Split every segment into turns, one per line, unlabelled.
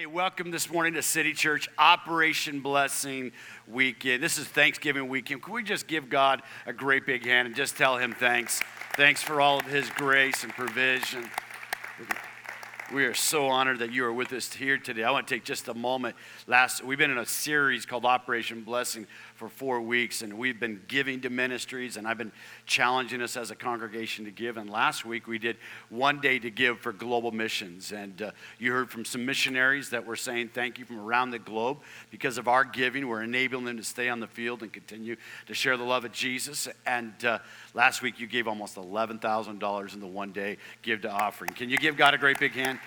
Hey, welcome this morning to City Church Operation Blessing Weekend. This is Thanksgiving weekend. Can we just give God a great big hand and just tell Him thanks? Thanks for all of His grace and provision. We are so honored that you are with us here today. I want to take just a moment. Last, we've been in a series called Operation Blessing for four weeks, and we've been giving to ministries, and I've been challenging us as a congregation to give. And last week we did one day to give for global missions, and uh, you heard from some missionaries that were saying thank you from around the globe because of our giving. We're enabling them to stay on the field and continue to share the love of Jesus. And uh, last week you gave almost eleven thousand dollars in the one day give to offering. Can you give God a great big hand?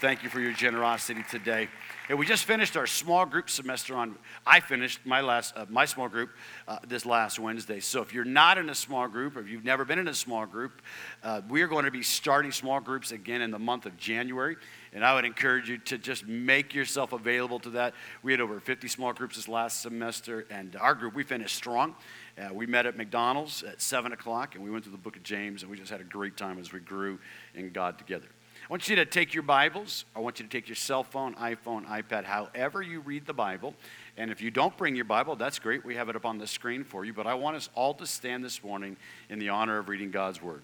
Thank you for your generosity today. And we just finished our small group semester on, I finished my last, uh, my small group uh, this last Wednesday. So if you're not in a small group or if you've never been in a small group, uh, we are going to be starting small groups again in the month of January. And I would encourage you to just make yourself available to that. We had over 50 small groups this last semester, and our group, we finished strong. Uh, we met at McDonald's at 7 o'clock, and we went through the book of James, and we just had a great time as we grew in God together. I want you to take your Bibles. I want you to take your cell phone, iPhone, iPad, however you read the Bible. And if you don't bring your Bible, that's great. We have it up on the screen for you. But I want us all to stand this morning in the honor of reading God's Word.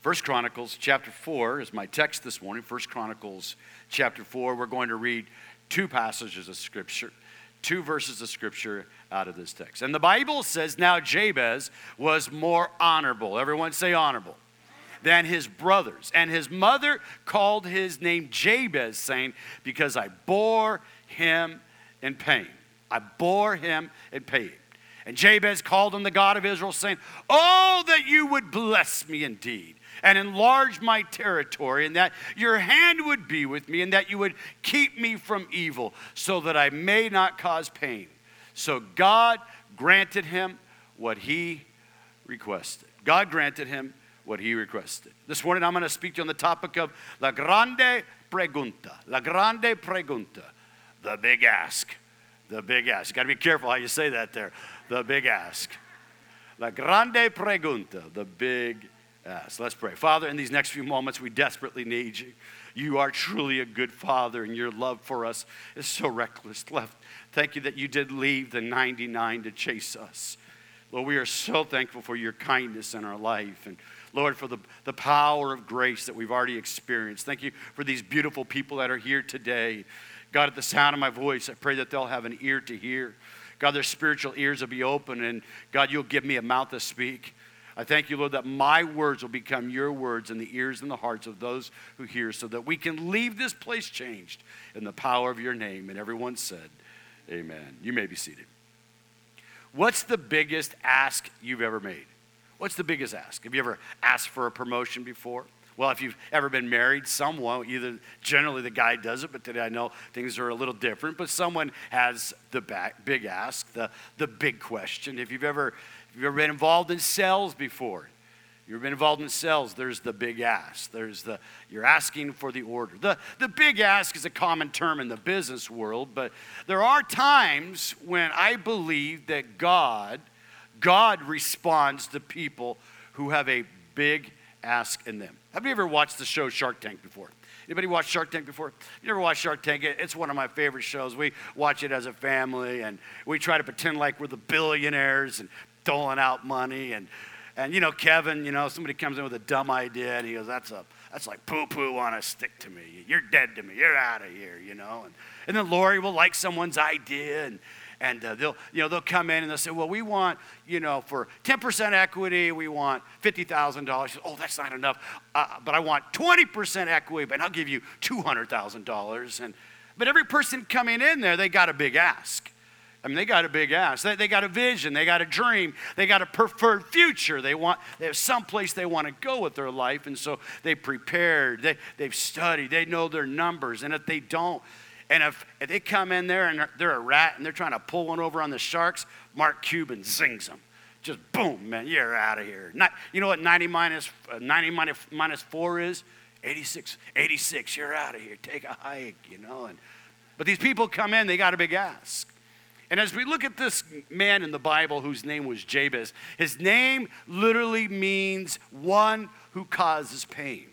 First Chronicles chapter 4 is my text this morning. First Chronicles chapter 4. We're going to read two passages of Scripture, two verses of Scripture out of this text. And the Bible says, Now Jabez was more honorable. Everyone say honorable than his brothers. And his mother called his name Jabez, saying, Because I bore him in pain. I bore him in pain. And Jabez called on the God of Israel, saying, Oh, that you would bless me indeed and enlarge my territory, and that your hand would be with me, and that you would keep me from evil, so that I may not cause pain. So God granted him what he requested. God granted him what he requested. This morning I'm going to speak to you on the topic of La Grande Pregunta. La Grande Pregunta. The big ask. The big ask. You got to be careful how you say that there. The big ask. La Grande Pregunta. The big ask. Let's pray. Father, in these next few moments, we desperately need you. You are truly a good father, and your love for us is so reckless. Left. Thank you that you did leave the 99 to chase us. Lord, we are so thankful for your kindness in our life. And Lord, for the, the power of grace that we've already experienced. Thank you for these beautiful people that are here today. God, at the sound of my voice, I pray that they'll have an ear to hear. God, their spiritual ears will be open, and God, you'll give me a mouth to speak. I thank you, Lord, that my words will become your words in the ears and the hearts of those who hear, so that we can leave this place changed in the power of your name. And everyone said, Amen. You may be seated. What's the biggest ask you've ever made? What's the biggest ask? Have you ever asked for a promotion before? Well, if you've ever been married, someone, either generally the guy does it, but today I know things are a little different, but someone has the back, big ask, the, the big question. If you've ever, if you've ever been involved in sales before, you've been involved in sales, there's the big ask. There's the, you're asking for the order. The, the big ask is a common term in the business world, but there are times when I believe that God – God responds to people who have a big ask in them. Have you ever watched the show Shark Tank before? Anybody watch Shark Tank before? You ever watched Shark Tank? It's one of my favorite shows. We watch it as a family and we try to pretend like we're the billionaires and doling out money and and you know Kevin, you know, somebody comes in with a dumb idea and he goes, That's a that's like poo poo on a stick to me. You're dead to me. You're out of here, you know. And, and then Lori will like someone's idea and and uh, they'll, you know, they'll come in and they'll say, well, we want, you know, for 10% equity, we want $50,000. Oh, that's not enough, uh, but I want 20% equity, but I'll give you $200,000. And, but every person coming in there, they got a big ask. I mean, they got a big ask. They, they got a vision. They got a dream. They got a preferred future. They want, they have someplace they want to go with their life. And so they prepared. They, they've studied. They know their numbers. And if they don't, and if, if they come in there and they're, a rat and they're trying to pull one over on the Sharks, Mark Cuban zings them. Just boom, man, you're out of here. Not, you know what 90 minus, uh, 90 minus, minus 4 is? 86. 86, you're out of here. Take a hike, you know. And, but these people come in, they got a big ask. And as we look at this man in the Bible whose name was Jabez, his name literally means one who causes pain.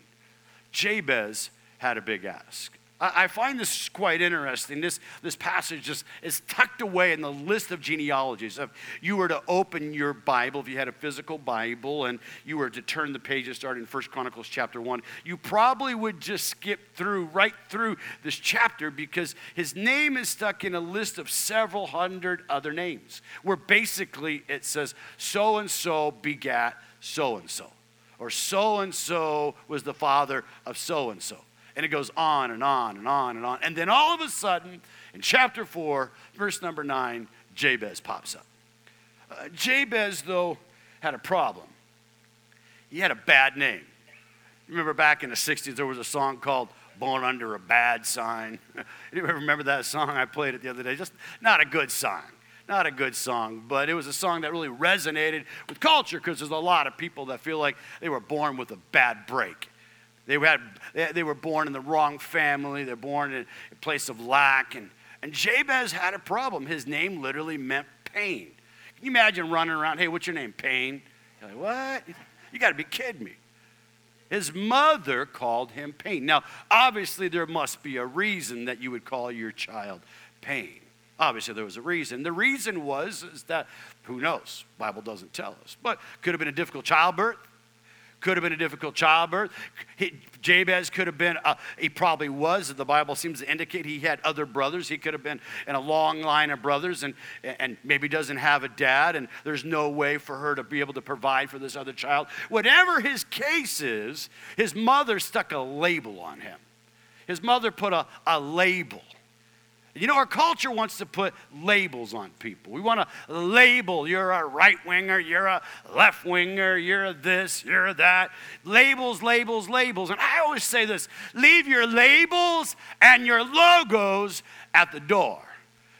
Jabez had a big ask. I, find this quite interesting. This, this passage is tucked away in the list of genealogies. If you were to open your Bible, if you had a physical Bible, and you were to turn the pages starting in 1 Chronicles chapter 1, you probably would just skip through, right through this chapter because his name is stuck in a list of several hundred other names, where basically it says, so and so begat so and so, or so and so was the father of so and so. And it goes on and on and on and on. And then all of a sudden, in chapter 4, verse number 9, Jabez pops up. Uh, Jabez, though, had a problem. He had a bad name. Remember back in the 60s, there was a song called Born Under a Bad Sign. you remember that song? I played it the other day. Just not a good song. Not a good song, but it was a song that really resonated with culture because there's a lot of people that feel like they were born with a bad break. They, had, they were born in the wrong family. They're born in a place of lack. And, and Jabez had a problem. His name literally meant pain. Can you imagine running around, hey, what's your name? Pain. You're like, what? You got to be kidding me. His mother called him pain. Now, obviously, there must be a reason that you would call your child pain. Obviously, there was a reason. The reason was is that, who knows? Bible doesn't tell us. But could have been a difficult childbirth could have been a difficult childbirth. He, Jabez could have been, uh, he probably was. The Bible seems to indicate he had other brothers. He could have been in a long line of brothers and, and maybe doesn't have a dad, and there's no way for her to be able to provide for this other child. Whatever his case is, his mother stuck a label on him. His mother put a, a label you know, our culture wants to put labels on people. We want to label you're a right winger, you're a left winger, you're this, you're that. Labels, labels, labels. And I always say this leave your labels and your logos at the door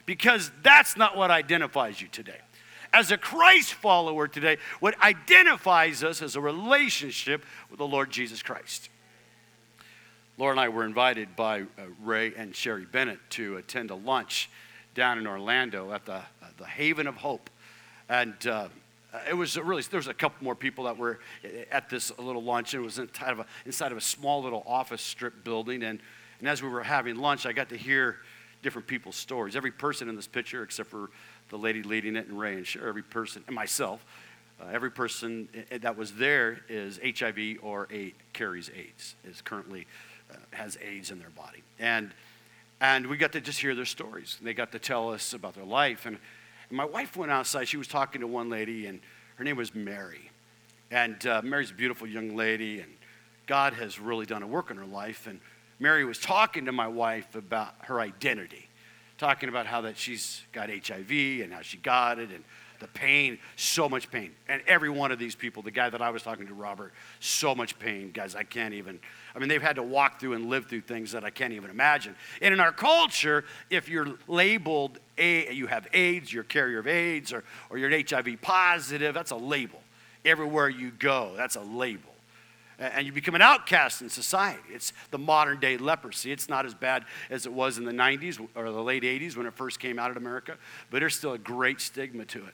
because that's not what identifies you today. As a Christ follower today, what identifies us is a relationship with the Lord Jesus Christ. Laura and I were invited by uh, Ray and Sherry Bennett to attend a lunch down in Orlando at the, uh, the Haven of Hope. And uh, it was really, there was a couple more people that were at this little lunch. It was inside of a, inside of a small little office strip building. And, and as we were having lunch, I got to hear different people's stories. Every person in this picture, except for the lady leading it and Ray and Sherry, every person, and myself, uh, every person uh, that was there is HIV or a, carries AIDS, is currently has AIDS in their body. And, and we got to just hear their stories. They got to tell us about their life. And, and my wife went outside. She was talking to one lady, and her name was Mary. And uh, Mary's a beautiful young lady, and God has really done a work in her life. And Mary was talking to my wife about her identity, talking about how that she's got HIV and how she got it, and the pain, so much pain. And every one of these people, the guy that I was talking to, Robert, so much pain, guys, I can't even. I mean, they've had to walk through and live through things that I can't even imagine. And in our culture, if you're labeled, a, you have AIDS, you're a carrier of AIDS, or, or you're an HIV positive, that's a label. Everywhere you go, that's a label and you become an outcast in society. It's the modern day leprosy. It's not as bad as it was in the 90s or the late 80s when it first came out in America, but there's still a great stigma to it.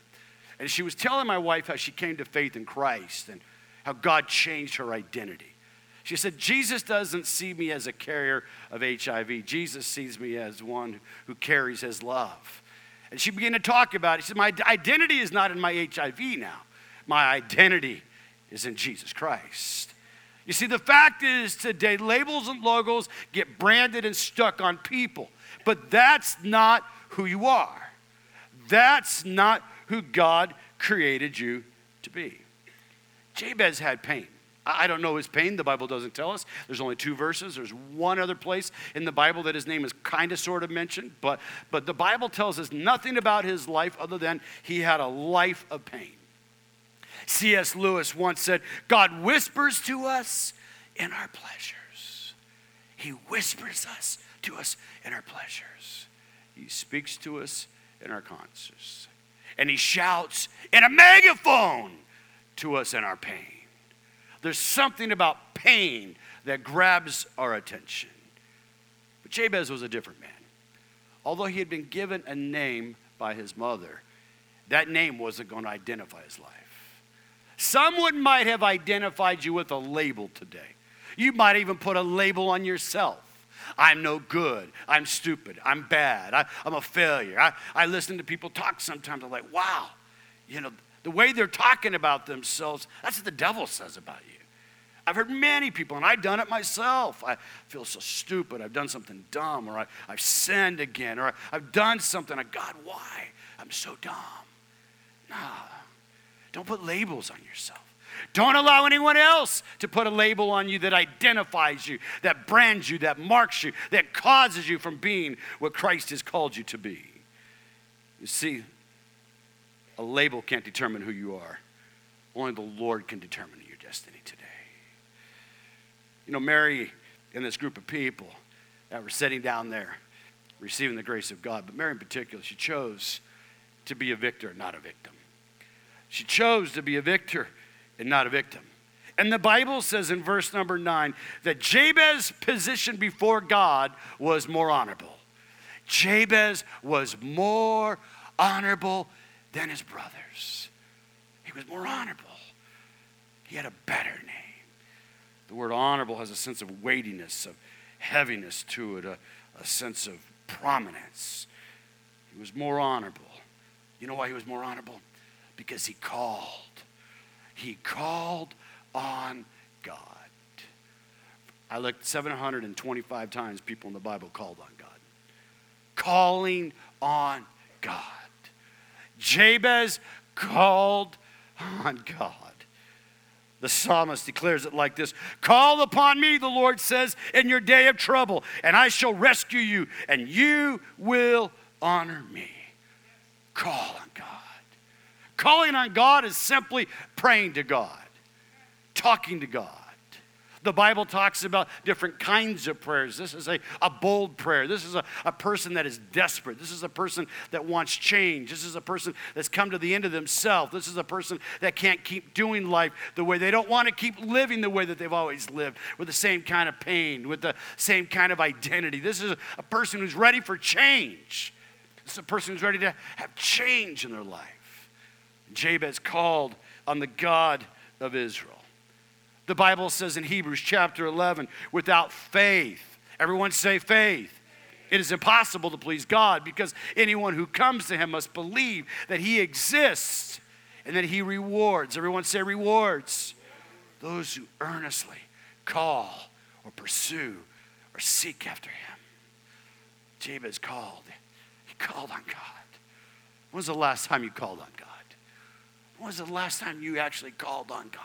And she was telling my wife how she came to faith in Christ and how God changed her identity. She said, Jesus doesn't see me as a carrier of HIV. Jesus sees me as one who carries his love. And she began to talk about it. She said, My identity is not in my HIV now. My identity is in Jesus Christ. You see, the fact is today, labels and logos get branded and stuck on people. But that's not who you are. That's not who God created you to be. Jabez had pain. I don't know his pain. The Bible doesn't tell us. There's only two verses. There's one other place in the Bible that his name is kind of sort of mentioned, but, but the Bible tells us nothing about his life other than he had a life of pain. C.S. Lewis once said, God whispers to us in our pleasures. He whispers us to us in our pleasures. He speaks to us in our conscience and he shouts in a megaphone to us in our pain. There's something about pain that grabs our attention. But Jabez was a different man. Although he had been given a name by his mother, that name wasn't going to identify his life. Someone might have identified you with a label today. You might even put a label on yourself. I'm no good. I'm stupid. I'm bad. I, am a failure. I, I listen to people talk sometimes. I'm like, wow, you know, the way they're talking about themselves, that's what the devil says about you. I've heard many people, and I've done it myself. I feel so stupid. I've done something dumb, or I, have sinned again, or I, I've done something. I, God, why? I'm so dumb. No, don't put labels on yourself. Don't allow anyone else to put a label on you that identifies you, that brands you, that marks you, that causes you from being what Christ has called you to be. You see, a label can't determine who you are, only the Lord can determine your destiny today. You know, Mary and this group of people that were sitting down there receiving the grace of God, but Mary in particular, she chose to be a victor, not a victim. She chose to be a victor and not a victim. And the Bible says in verse number nine that Jabez's position before God was more honorable. Jabez was more honorable than his brothers. He was more honorable. He had a better name. The word honorable has a sense of weightiness, of heaviness to it, a, a sense of prominence. He was more honorable. You know why he was more honorable? Because he called. He called on God. I looked 725 times people in the Bible called on God. Calling on God. Jabez called on God. The psalmist declares it like this Call upon me, the Lord says, in your day of trouble, and I shall rescue you, and you will honor me. Call on. Calling on God is simply praying to God, talking to God. The Bible talks about different kinds of prayers. This is a, a bold prayer. This is a, a person that is desperate. This is a person that wants change. This is a person that's come to the end of themselves. This is a person that can't keep doing life the way they don't want to keep living the way that they've always lived, with the same kind of pain, with the same kind of identity. This is a, a person who's ready for change. This is a person who's ready to have change in their life. Jabez called on the God of Israel. The Bible says in Hebrews chapter 11, without faith, everyone say faith. It is impossible to please God because anyone who comes to him must believe that he exists and that he rewards. Everyone say rewards. Those who earnestly call or pursue or seek after him. Jabez called. He called on God. When was the last time you called on God? When was the last time you actually called on God?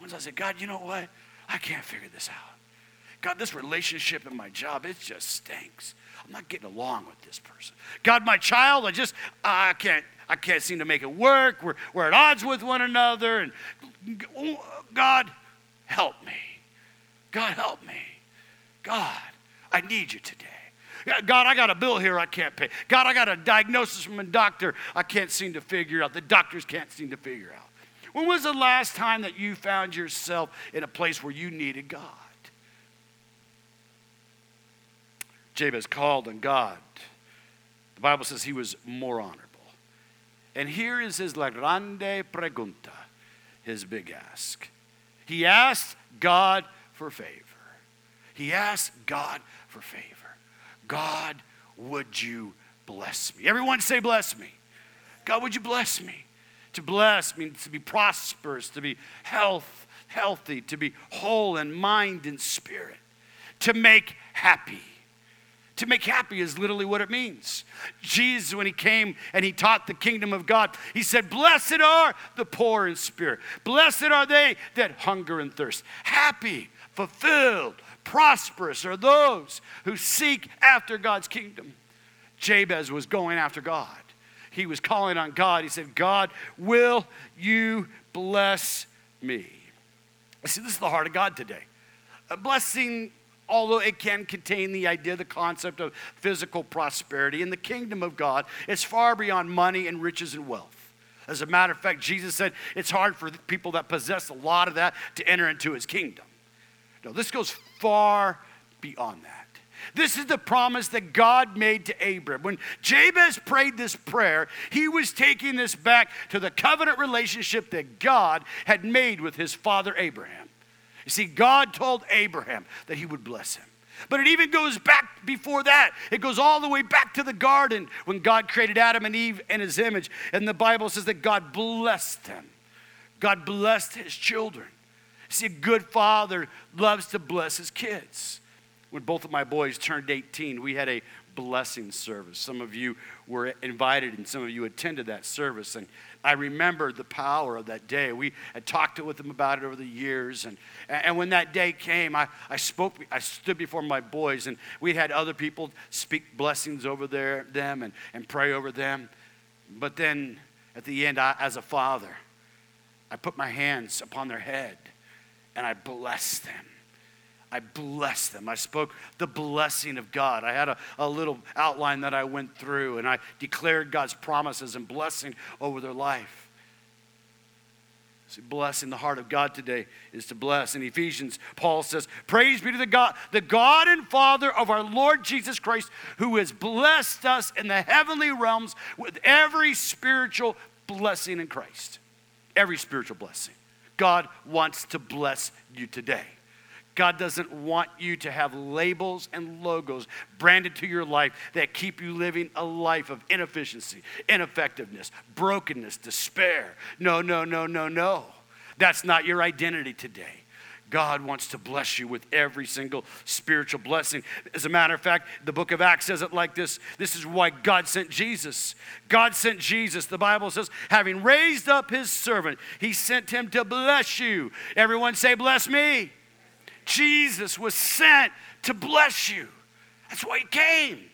Once I said, God, you know what? I can't figure this out. God, this relationship and my job, it just stinks. I'm not getting along with this person. God, my child, I just, I can't, I can't seem to make it work. We're, we're at odds with one another. And God, help me. God, help me. God, I need you today. God, I got a bill here I can't pay. God, I got a diagnosis from a doctor I can't seem to figure out. The doctors can't seem to figure out. When was the last time that you found yourself in a place where you needed God? Jabez called on God. The Bible says he was more honorable. And here is his la grande pregunta, his big ask. He asked God for favor. He asked God for favor. God, would you bless me? Everyone say, bless me. God, would you bless me? To bless means to be prosperous, to be health, healthy, to be whole in mind and spirit, to make happy. To make happy is literally what it means. Jesus, when he came and he taught the kingdom of God, he said, Blessed are the poor in spirit. Blessed are they that hunger and thirst. Happy, fulfilled, prosperous are those who seek after God's kingdom. Jabez was going after God he was calling on God. He said, God, will you bless me? See, this is the heart of God today. A blessing, although it can contain the idea, the concept of physical prosperity, in the kingdom of God, it's far beyond money and riches and wealth. As a matter of fact, Jesus said it's hard for people that possess a lot of that to enter into his kingdom. No, this goes far beyond that. This is the promise that God made to Abram. When Jabez prayed this prayer, he was taking this back to the covenant relationship that God had made with his father Abraham. You see, God told Abraham that he would bless him. But it even goes back before that. It goes all the way back to the garden when God created Adam and Eve in his image. And the Bible says that God blessed them. God blessed his children. See, a good father loves to bless his kids. When both of my boys turned 18, we had a blessing service. Some of you were invited and some of you attended that service. And I remember the power of that day. We had talked with them about it over the years. And, and when that day came, I, I spoke, I stood before my boys, and we had other people speak blessings over their, them and, and pray over them. But then at the end, I, as a father, I put my hands upon their head and I blessed them. I blessed them. I spoke the blessing of God. I had a, a little outline that I went through, and I declared God's promises and blessing over their life. See, blessing the heart of God today is to bless. In Ephesians, Paul says, Praise be to the God, the God and Father of our Lord Jesus Christ, who has blessed us in the heavenly realms with every spiritual blessing in Christ. Every spiritual blessing. God wants to bless you today. God doesn't want you to have labels and logos branded to your life that keep you living a life of inefficiency, ineffectiveness, brokenness, despair. No, no, no, no, no. That's not your identity today. God wants to bless you with every single spiritual blessing. As a matter of fact, the book of Acts says it like this this is why God sent Jesus. God sent Jesus. The Bible says, having raised up his servant, he sent him to bless you. Everyone say, Bless me. Jesus was sent to bless you. That's why he came,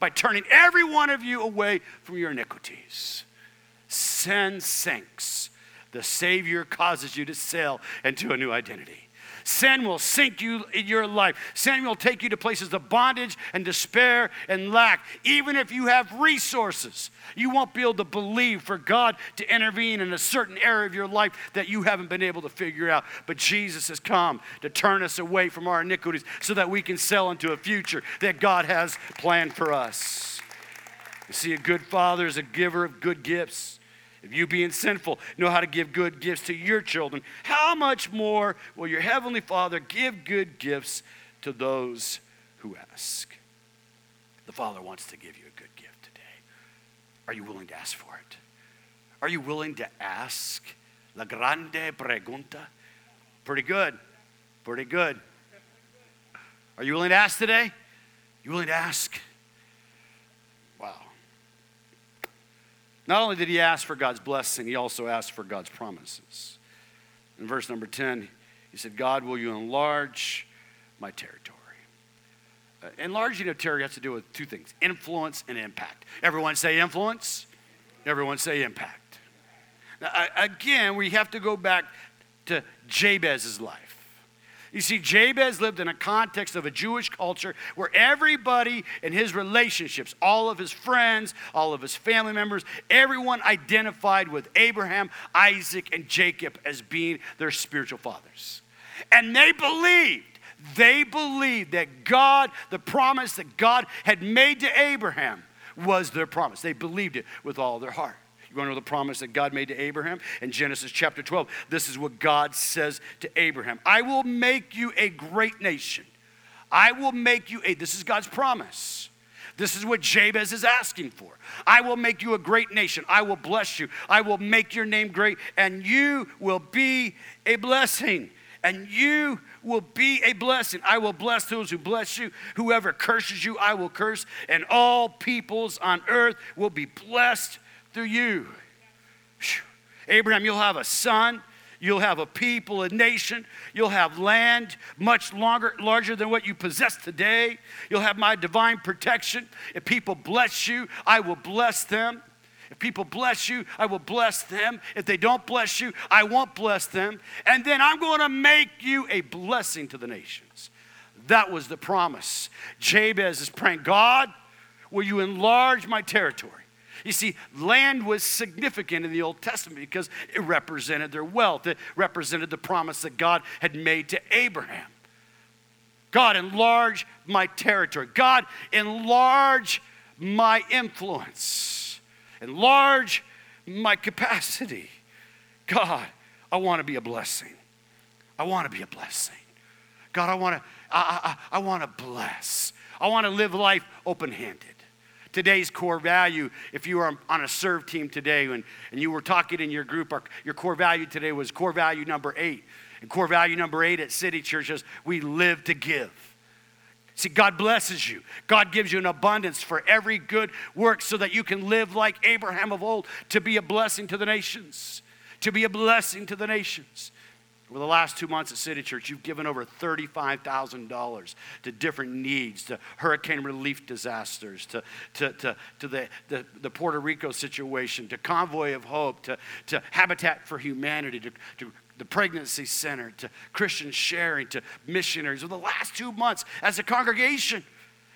by turning every one of you away from your iniquities. Sin sinks. The Savior causes you to sail into a new identity. Sin will sink you in your life. Sin will take you to places of bondage and despair and lack. Even if you have resources, you won't be able to believe for God to intervene in a certain area of your life that you haven't been able to figure out. But Jesus has come to turn us away from our iniquities so that we can sell into a future that God has planned for us. You see, a good father is a giver of good gifts. If you, being sinful, know how to give good gifts to your children, how much more will your Heavenly Father give good gifts to those who ask? The Father wants to give you a good gift today. Are you willing to ask for it? Are you willing to ask? La grande pregunta. Pretty good. Pretty good. Are you willing to ask today? You willing to ask? Not only did he ask for God's blessing, he also asked for God's promises. In verse number 10, he said, God, will you enlarge my territory? Uh, enlarging of territory has to do with two things influence and impact. Everyone say influence, everyone say impact. Now, again, we have to go back to Jabez's life. You see, Jabez lived in a context of a Jewish culture where everybody in his relationships, all of his friends, all of his family members, everyone identified with Abraham, Isaac, and Jacob as being their spiritual fathers. And they believed, they believed that God, the promise that God had made to Abraham, was their promise. They believed it with all their heart. Know the promise that God made to Abraham? In Genesis chapter 12, this is what God says to Abraham I will make you a great nation. I will make you a, this is God's promise. This is what Jabez is asking for. I will make you a great nation. I will bless you. I will make your name great, and you will be a blessing. And you will be a blessing. I will bless those who bless you. Whoever curses you, I will curse. And all peoples on earth will be blessed through you. Abraham, you'll have a son. You'll have a people, a nation. You'll have land much longer, larger than what you possess today. You'll have my divine protection. If people bless you, I will bless them. If people bless you, I will bless them. If they don't bless you, I won't bless them. And then I'm going to make you a blessing to the nations. That was the promise. Jabez is praying, God, will you enlarge my territory? You see, land was significant in the Old Testament because it represented their wealth, it represented the promise that God had made to Abraham. God, enlarge my territory. God, enlarge my influence. Enlarge my capacity. God, I want to be a blessing. I want to be a blessing. God, I want to I, I, I want to bless. I want to live life open handed. Today's core value, if you are on a serve team today and, and you were talking in your group, our, your core value today was core value number eight. And core value number eight at City Church is we live to give. See, God blesses you. God gives you an abundance for every good work so that you can live like Abraham of old to be a blessing to the nations. To be a blessing to the nations. Over the last two months at City Church, you've given over $35,000 to different needs, to hurricane relief disasters, to, to, to, to the, the, the, Puerto Rico situation, to Convoy of Hope, to, to Habitat for Humanity, to, to the Pregnancy Center, to Christian Sharing, to missionaries. Over the last two months, as a congregation,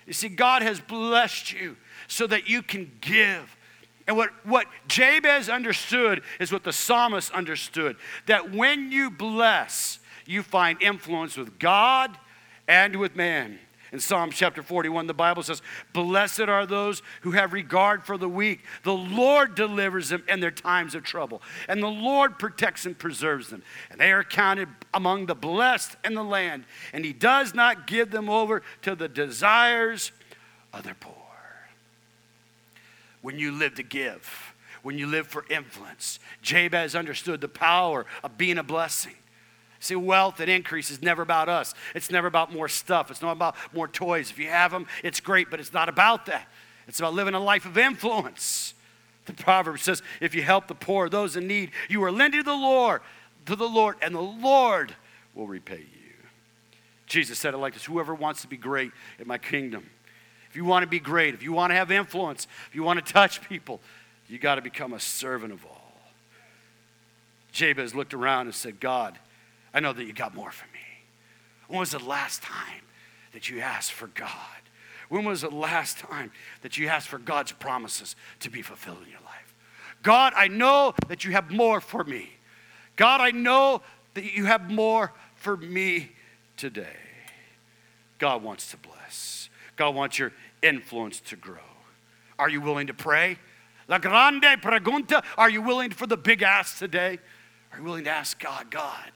you see, God has blessed you so that you can give and what, what Jabez understood is what the psalmist understood that when you bless, you find influence with God and with man. In Psalm chapter 41, the Bible says, Blessed are those who have regard for the weak. The Lord delivers them in their times of trouble, and the Lord protects and preserves them. And they are counted among the blessed in the land, and He does not give them over to the desires of their poor when you live to give, when you live for influence. Jabez understood the power of being a blessing. See, wealth and increase is never about us. It's never about more stuff. It's not about more toys. If you have them, it's great, but it's not about that. It's about living a life of influence. The proverb says, if you help the poor, those in need, you are lending to the Lord, to the Lord, and the Lord will repay you. Jesus said it like this Whoever wants to be great in my kingdom if you want to be great, if you want to have influence, if you want to touch people, you got to become a servant of all. Jabez looked around and said, God, I know that you got more for me. When was the last time that you asked for God? When was the last time that you asked for God's promises to be fulfilled in your life? God, I know that you have more for me. God, I know that you have more for me today. God wants to bless. God wants your influence to grow. Are you willing to pray? La grande pregunta. Are you willing for the big ask today? Are you willing to ask God, God,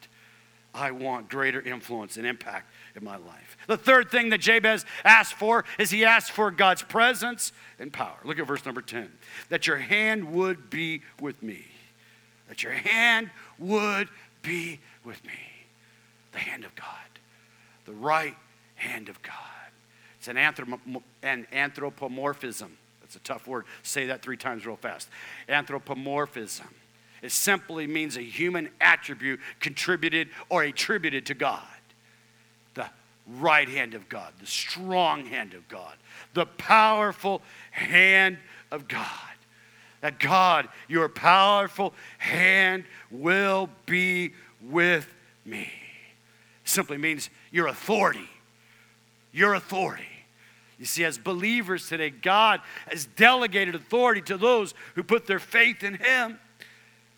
I want greater influence and impact in my life? The third thing that Jabez asked for is he asked for God's presence and power. Look at verse number 10. That your hand would be with me. That your hand would be with me. The hand of God. The right hand of God. It's an, anthrop- an anthropomorphism. That's a tough word. Say that three times real fast. Anthropomorphism. It simply means a human attribute contributed or attributed to God. The right hand of God, the strong hand of God, the powerful hand of God. That God, your powerful hand will be with me. Simply means your authority. Your authority. You see, as believers today, God has delegated authority to those who put their faith in Him.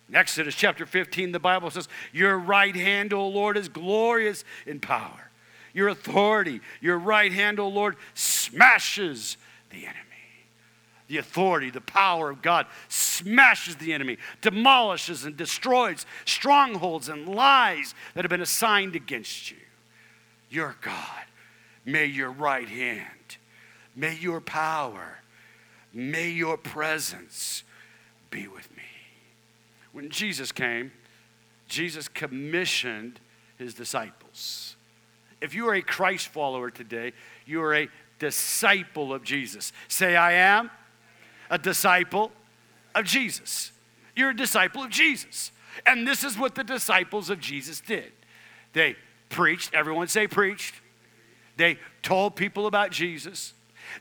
In Exodus chapter 15, the Bible says, Your right hand, O Lord, is glorious in power. Your authority, your right hand, O Lord, smashes the enemy. The authority, the power of God smashes the enemy, demolishes and destroys strongholds and lies that have been assigned against you. Your God, may your right hand May your power, may your presence be with me. When Jesus came, Jesus commissioned his disciples. If you are a Christ follower today, you are a disciple of Jesus. Say, I am a disciple of Jesus. You're a disciple of Jesus. And this is what the disciples of Jesus did. They preached, everyone say preached. They told people about Jesus.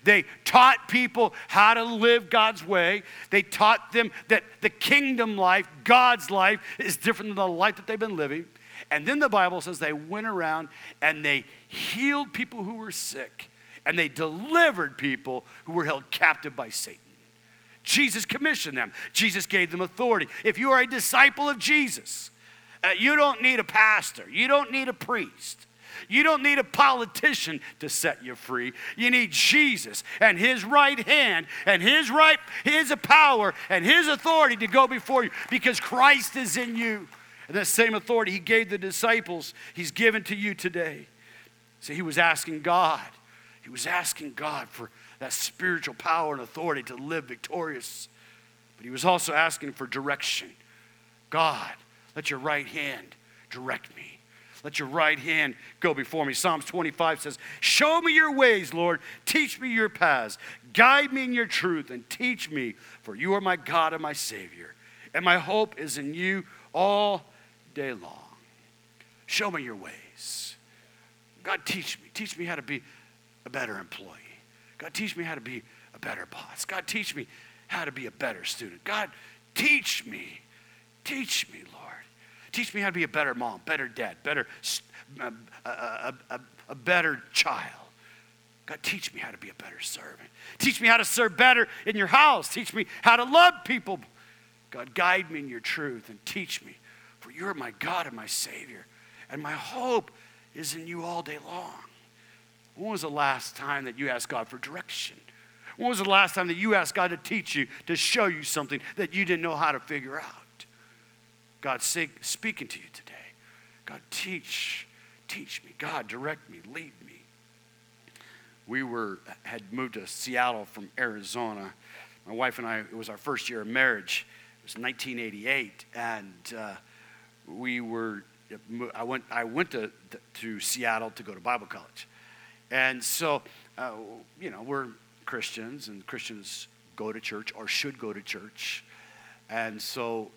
They taught people how to live God's way. They taught them that the kingdom life, God's life, is different than the life that they've been living. And then the Bible says they went around and they healed people who were sick and they delivered people who were held captive by Satan. Jesus commissioned them, Jesus gave them authority. If you are a disciple of Jesus, uh, you don't need a pastor, you don't need a priest. You don't need a politician to set you free. You need Jesus and his right hand and his right his power and his authority to go before you because Christ is in you. And that same authority he gave the disciples, he's given to you today. See, he was asking God. He was asking God for that spiritual power and authority to live victorious. But he was also asking for direction. God, let your right hand direct me. Let your right hand go before me. Psalms 25 says, Show me your ways, Lord. Teach me your paths. Guide me in your truth and teach me, for you are my God and my Savior. And my hope is in you all day long. Show me your ways. God, teach me. Teach me how to be a better employee. God, teach me how to be a better boss. God, teach me how to be a better student. God, teach me. Teach me. Teach me how to be a better mom, better dad, better, a, a, a, a better child. God, teach me how to be a better servant. Teach me how to serve better in your house. Teach me how to love people. God, guide me in your truth and teach me, for you're my God and my Savior, and my hope is in you all day long. When was the last time that you asked God for direction? When was the last time that you asked God to teach you, to show you something that you didn't know how to figure out? God speaking to you today. God, teach, teach me. God, direct me, lead me. We were had moved to Seattle from Arizona. My wife and I, it was our first year of marriage. It was 1988, and uh, we were. I went. I went to to Seattle to go to Bible college, and so uh, you know we're Christians, and Christians go to church or should go to church. And so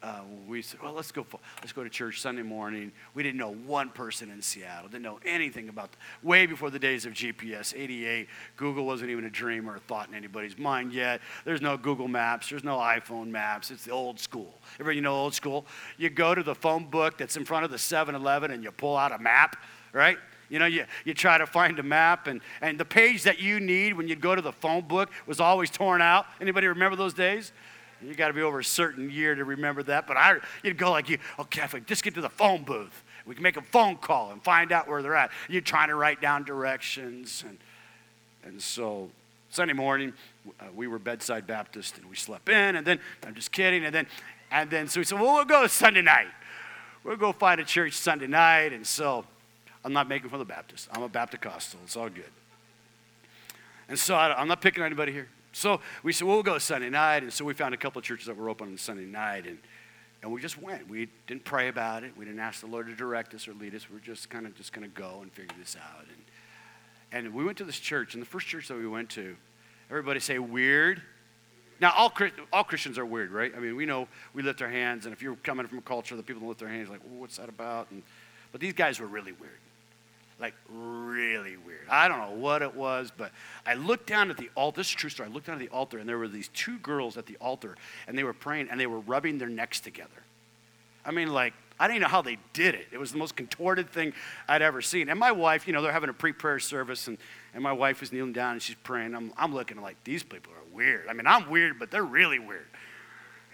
uh, we said, well, let's go, let's go to church Sunday morning. We didn't know one person in Seattle, didn't know anything about, the, way before the days of GPS, 88. Google wasn't even a dream or a thought in anybody's mind yet. There's no Google Maps, there's no iPhone maps. It's the old school. Everybody know old school? You go to the phone book that's in front of the 7 Eleven and you pull out a map, right? You know, you, you try to find a map, and, and the page that you need when you go to the phone book was always torn out. Anybody remember those days? You got to be over a certain year to remember that. But I, you'd go like you, okay, if we just get to the phone booth, we can make a phone call and find out where they're at. You're trying to write down directions. And, and so Sunday morning, uh, we were bedside Baptist and we slept in. And then, I'm just kidding. And then, and then so we said, well, we'll go Sunday night. We'll go find a church Sunday night. And so I'm not making fun of the Baptist. I'm a Baptist. It's all good. And so I, I'm not picking on anybody here. So we said, well, go Sunday night. And so we found a couple of churches that were open on Sunday night. And, and we just went. We didn't pray about it. We didn't ask the Lord to direct us or lead us. We were just kind of just going to go and figure this out. And, and we went to this church. And the first church that we went to, everybody say weird. Now, all, all Christians are weird, right? I mean, we know we lift our hands. And if you're coming from a culture that people don't lift their hands, like, well, what's that about? And, but these guys were really weird like really weird. I don't know what it was, but I looked down at the altar. This is true story. I looked down at the altar, and there were these two girls at the altar, and they were praying, and they were rubbing their necks together. I mean, like, I didn't know how they did it. It was the most contorted thing I'd ever seen. And my wife, you know, they're having a pre prayer service, and, and my wife is kneeling down and she's praying. I'm, I'm looking like, these people are weird. I mean, I'm weird, but they're really weird.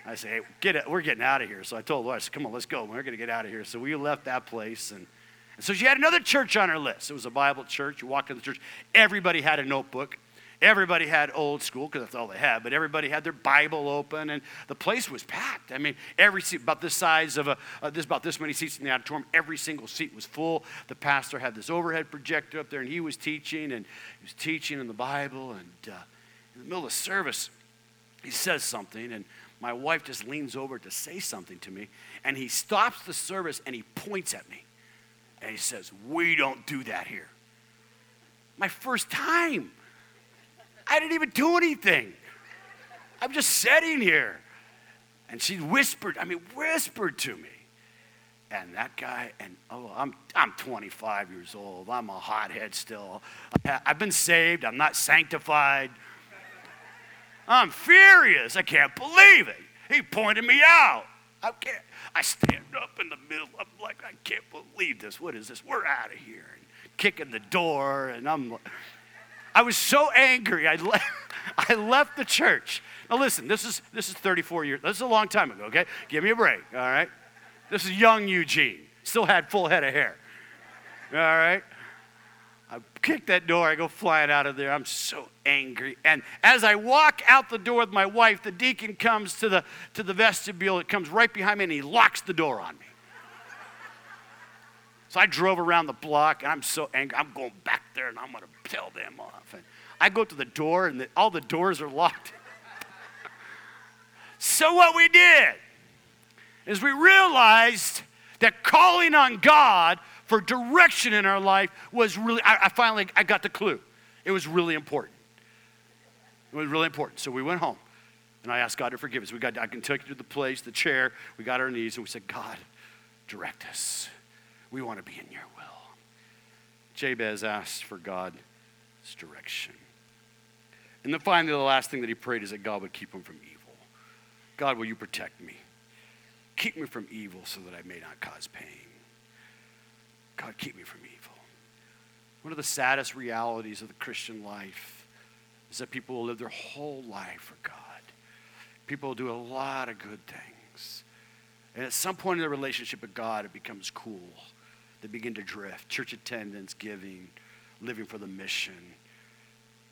I say, hey, get it, we're getting out of here. So I told Laura, I said, come on, let's go. We're going to get out of here. So we left that place, and and so she had another church on her list. It was a Bible church. You walked in the church, everybody had a notebook. Everybody had old school because that's all they had, but everybody had their Bible open, and the place was packed. I mean, every seat about this size of a uh, this about this many seats in the auditorium. Every single seat was full. The pastor had this overhead projector up there, and he was teaching, and he was teaching in the Bible. And uh, in the middle of service, he says something, and my wife just leans over to say something to me, and he stops the service and he points at me. And he says, We don't do that here. My first time. I didn't even do anything. I'm just sitting here. And she whispered, I mean, whispered to me. And that guy, and oh, I'm, I'm 25 years old. I'm a hothead still. I've been saved. I'm not sanctified. I'm furious. I can't believe it. He pointed me out. I can't. I stand up in the middle. I'm like, I can't believe this. What is this? We're out of here. And kicking the door, and I'm. I was so angry. I left. I left the church. Now listen, this is this is 34 years. This is a long time ago. Okay, give me a break. All right. This is young Eugene. Still had full head of hair. All right. I kick that door. I go flying out of there. I'm so angry. And as I walk out the door with my wife, the deacon comes to the, to the vestibule. It comes right behind me and he locks the door on me. So I drove around the block and I'm so angry. I'm going back there and I'm going to tell them off. And I go to the door and the, all the doors are locked. so what we did is we realized that calling on God for direction in our life was really, I, I finally, I got the clue. It was really important. It was really important. So we went home and I asked God to forgive us. We got, I can take you to the place, the chair. We got our knees and we said, God, direct us. We want to be in your will. Jabez asked for God's direction. And then finally, the last thing that he prayed is that God would keep him from evil. God, will you protect me? Keep me from evil so that I may not cause pain. God, keep me from evil. One of the saddest realities of the Christian life is that people will live their whole life for God. People do a lot of good things. And at some point in the relationship with God, it becomes cool. They begin to drift. Church attendance, giving, living for the mission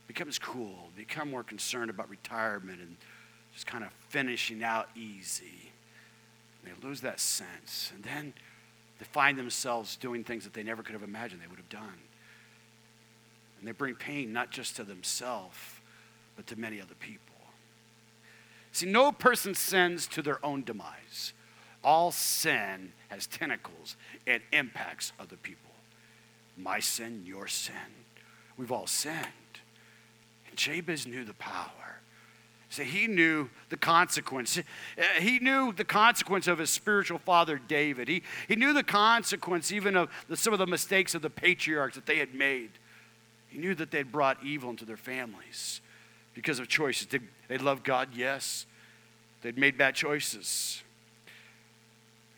becomes cool. Become more concerned about retirement and just kind of finishing out easy. They lose that sense. And then they find themselves doing things that they never could have imagined they would have done. And they bring pain not just to themselves, but to many other people. See, no person sins to their own demise. All sin has tentacles and impacts other people. My sin, your sin. We've all sinned. And Jabez knew the power. He knew the consequence. Uh, he knew the consequence of his spiritual father, David. He, he knew the consequence even of the, some of the mistakes of the patriarchs that they had made. He knew that they'd brought evil into their families because of choices. Did they love God? Yes. They'd made bad choices.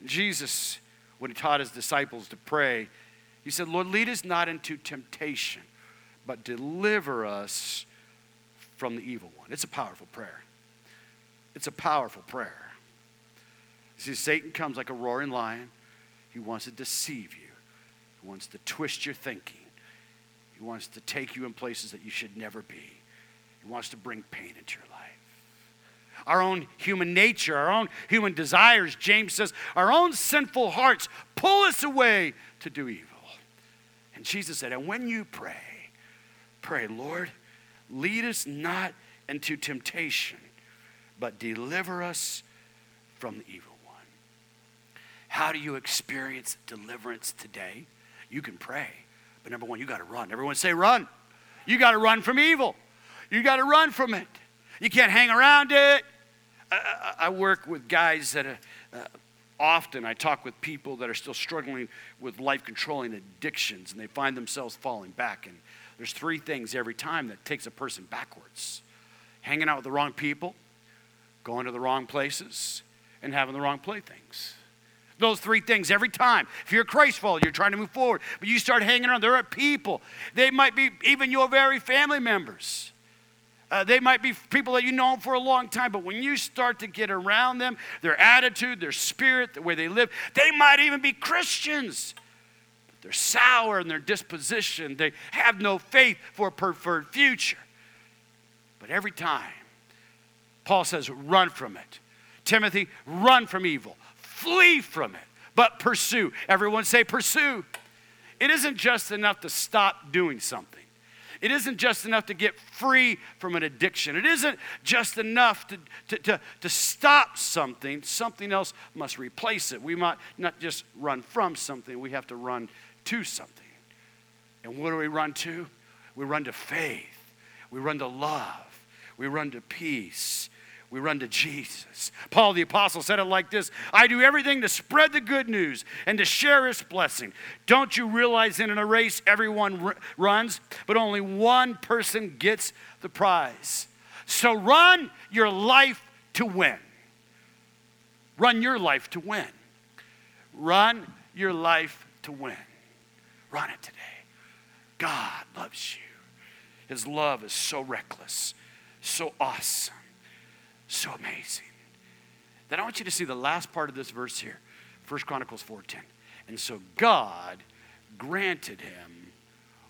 Jesus, when he taught his disciples to pray, he said, Lord, lead us not into temptation, but deliver us from the evil one. It's a powerful prayer. It's a powerful prayer. See, Satan comes like a roaring lion. He wants to deceive you, he wants to twist your thinking, he wants to take you in places that you should never be, he wants to bring pain into your life. Our own human nature, our own human desires, James says, our own sinful hearts pull us away to do evil. And Jesus said, And when you pray, pray, Lord, lead us not into temptation, but deliver us from the evil one. How do you experience deliverance today? You can pray, but number one, you got to run. Everyone say, run. You got to run from evil. You got to run from it. You can't hang around it. I, I work with guys that are, uh, often I talk with people that are still struggling with life controlling addictions and they find themselves falling back. And there's three things every time that takes a person backwards hanging out with the wrong people, going to the wrong places, and having the wrong playthings. Those three things every time. If you're a Christ follower, you're trying to move forward, but you start hanging around, there are people. They might be even your very family members. Uh, they might be people that you know for a long time, but when you start to get around them, their attitude, their spirit, the way they live, they might even be Christians. They're sour in their disposition. They have no faith for a preferred future. But every time, Paul says, run from it. Timothy, run from evil, flee from it, but pursue. Everyone say, pursue. It isn't just enough to stop doing something. It isn't just enough to get free from an addiction. It isn't just enough to, to, to, to, stop something. Something else must replace it. We might not just run from something, we have to run to something. And what do we run to? We run to faith, we run to love, we run to peace, we run to Jesus. Paul the Apostle said it like this I do everything to spread the good news and to share his blessing. Don't you realize that in a race everyone r- runs, but only one person gets the prize? So run your life to win. Run your life to win. Run your life to win. Run it today. God loves you. His love is so reckless, so awesome so amazing. Then I want you to see the last part of this verse here, 1 Chronicles 4:10. And so God granted him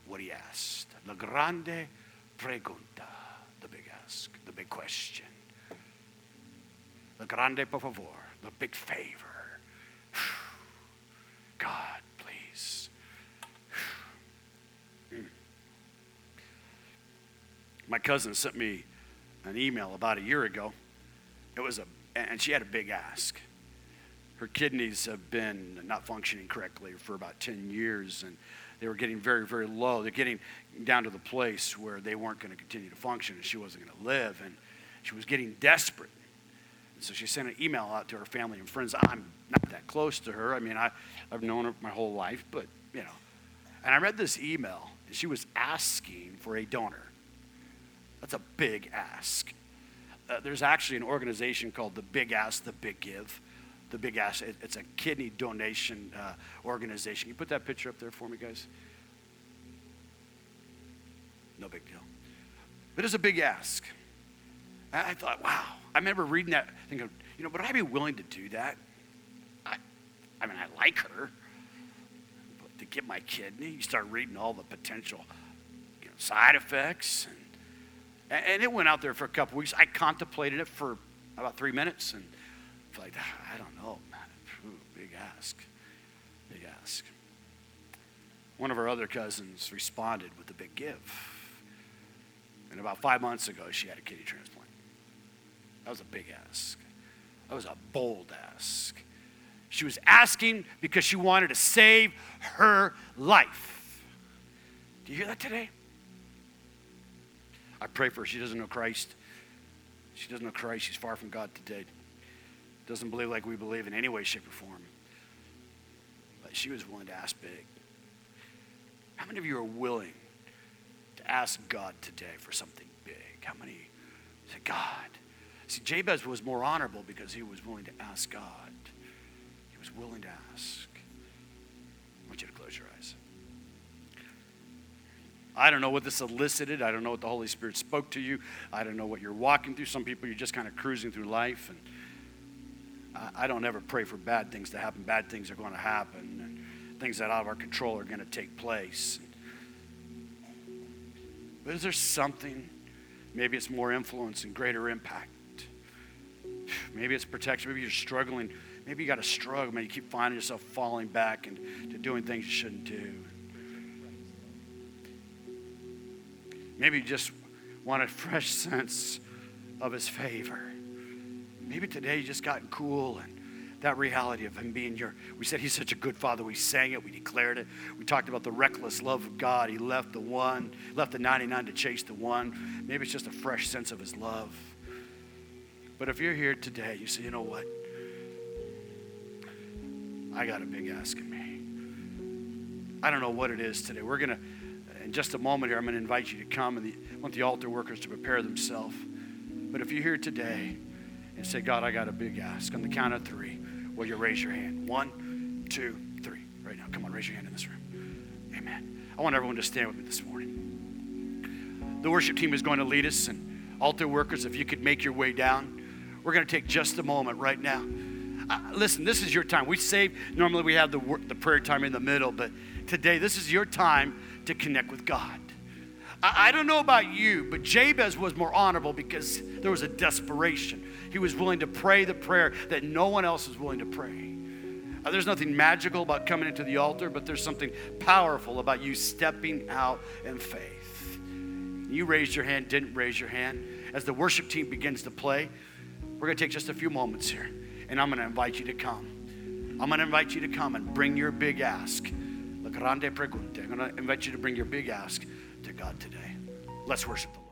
what he asked. La grande pregunta, the big ask, the big question. La grande por favor, the big favor. God, please My cousin sent me an email about a year ago. It was a, and she had a big ask. Her kidneys have been not functioning correctly for about 10 years, and they were getting very, very low. They're getting down to the place where they weren't going to continue to function and she wasn't going to live. And she was getting desperate. And so she sent an email out to her family and friends. I'm not that close to her. I mean, I, I've known her my whole life, but, you know. And I read this email, and she was asking for a donor. That's a big ask. Uh, there's actually an organization called the Big Ask, the Big Give. The Big Ask, it, it's a kidney donation uh, organization. Can you put that picture up there for me, guys? No big deal. But it's a big ask. I thought, wow. I remember reading that, thinking, you know, would I be willing to do that? I, I mean, I like her. But to get my kidney, you start reading all the potential you know, side effects. And, and it went out there for a couple weeks. I contemplated it for about three minutes and I like, ah, I don't know, man. Ooh, big ask. Big ask. One of our other cousins responded with a big give. And about five months ago, she had a kidney transplant. That was a big ask. That was a bold ask. She was asking because she wanted to save her life. Do you hear that today? I pray for her. She doesn't know Christ. She doesn't know Christ. She's far from God today. Doesn't believe like we believe in any way, shape, or form. But she was willing to ask big. How many of you are willing to ask God today for something big? How many say, God? See, Jabez was more honorable because he was willing to ask God. He was willing to ask. I want you to close your eyes. I don't know what this elicited. I don't know what the Holy Spirit spoke to you. I don't know what you're walking through. Some people, you're just kind of cruising through life. And I don't ever pray for bad things to happen. Bad things are going to happen. And things that out of our control are going to take place. But is there something? Maybe it's more influence and greater impact. Maybe it's protection. Maybe you're struggling. Maybe you got to struggle. Maybe you keep finding yourself falling back and to doing things you shouldn't do. Maybe you just want a fresh sense of His favor. Maybe today you just got cool and that reality of him being your we said he's such a good father. We sang it we declared it. We talked about the reckless love of god. He left the one left the 99 to chase the one. Maybe it's just a fresh sense of his love. But if you're here today you say you know what? I got a big ask of me. I don't know what it is today. We're going to in just a moment here i'm going to invite you to come and the, I want the altar workers to prepare themselves but if you're here today and say god i got a big ask on the count of three Will you raise your hand? One, two, three. Right now. Come on, raise your hand in this room. Amen. I want everyone to stand with me this morning. The worship team is going to lead us, and altar workers, if you could make your way down, we're going to take just a moment right now. Uh, listen, this is your time. We save, normally we have the, the prayer time in the middle, but today, this is your time to connect with God. I, I don't know about you, but Jabez was more honorable because there was a desperation. He was willing to pray the prayer that no one else is willing to pray. Uh, there's nothing magical about coming into the altar, but there's something powerful about you stepping out in faith. You raised your hand, didn't raise your hand. As the worship team begins to play, we're going to take just a few moments here, and I'm going to invite you to come. I'm going to invite you to come and bring your big ask. Grande pregunta. I'm going to invite you to bring your big ask to God today. Let's worship the Lord.